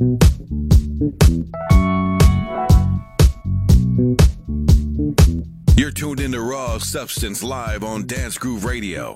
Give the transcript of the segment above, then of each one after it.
You're tuned into Raw Substance live on Dance Groove Radio.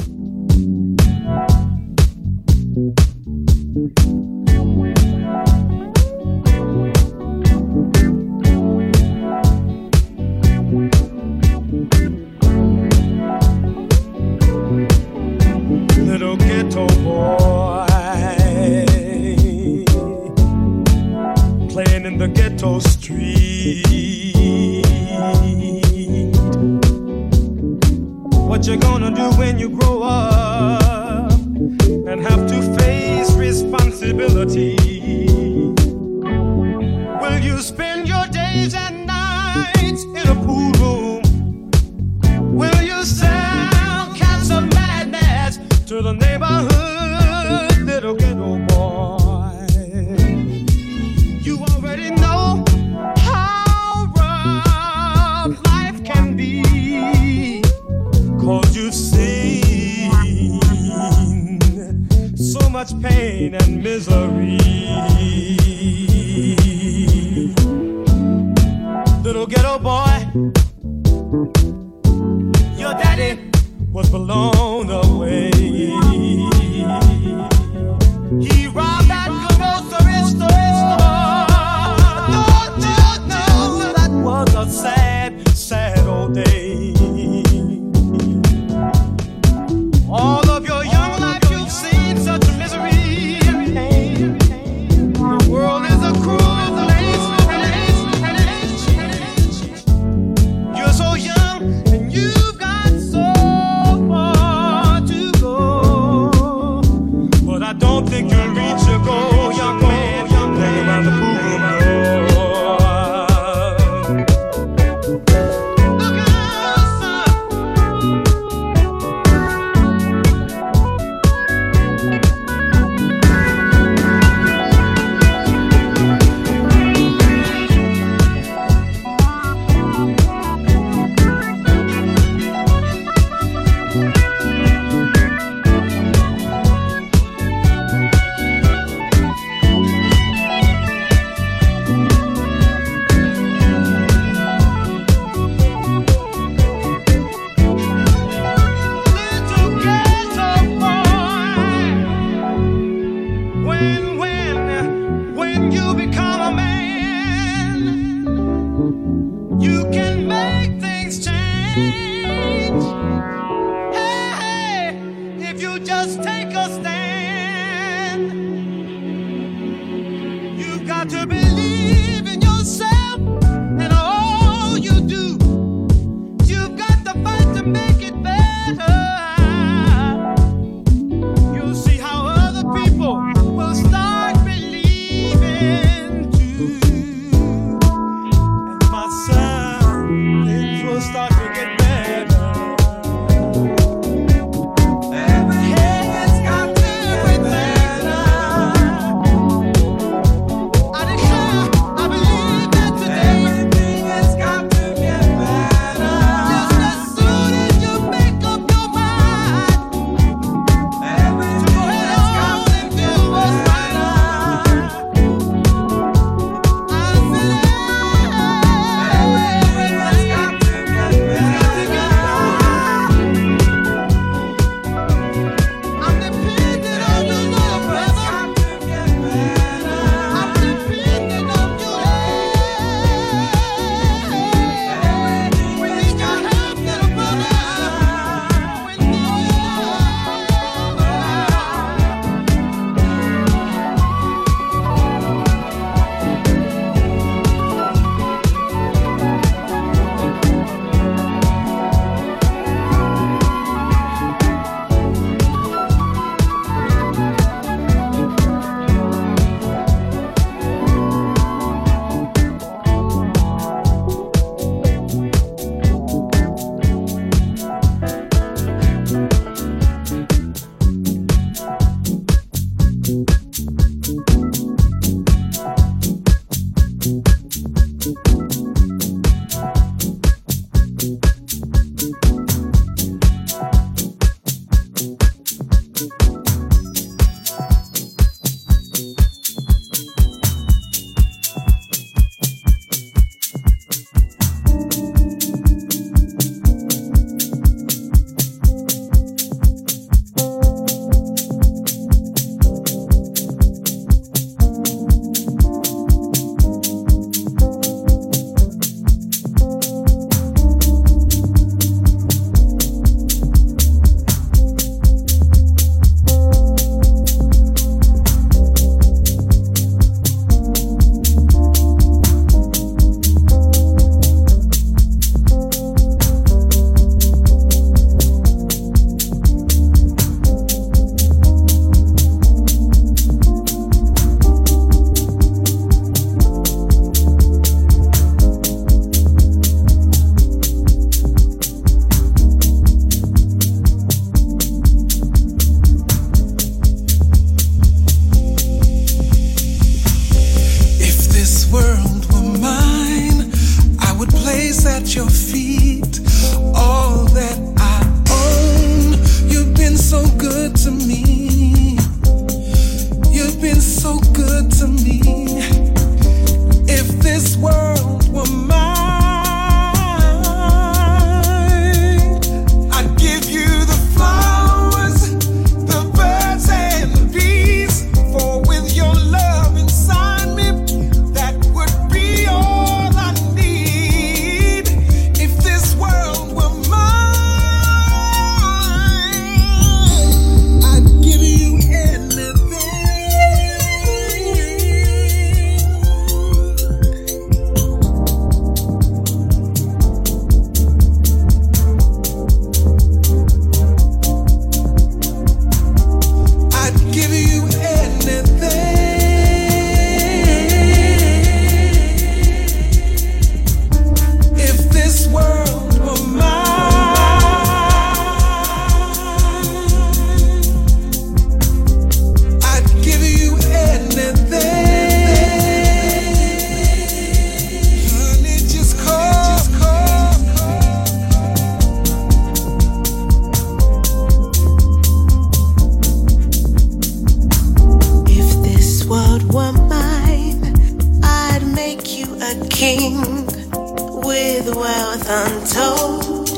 Untold.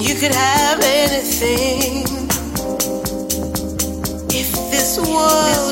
You could have anything if this world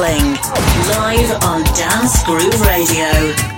Live on Dance Groove Radio.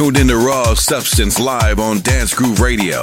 tuned in to Raw Substance live on Dance Groove Radio.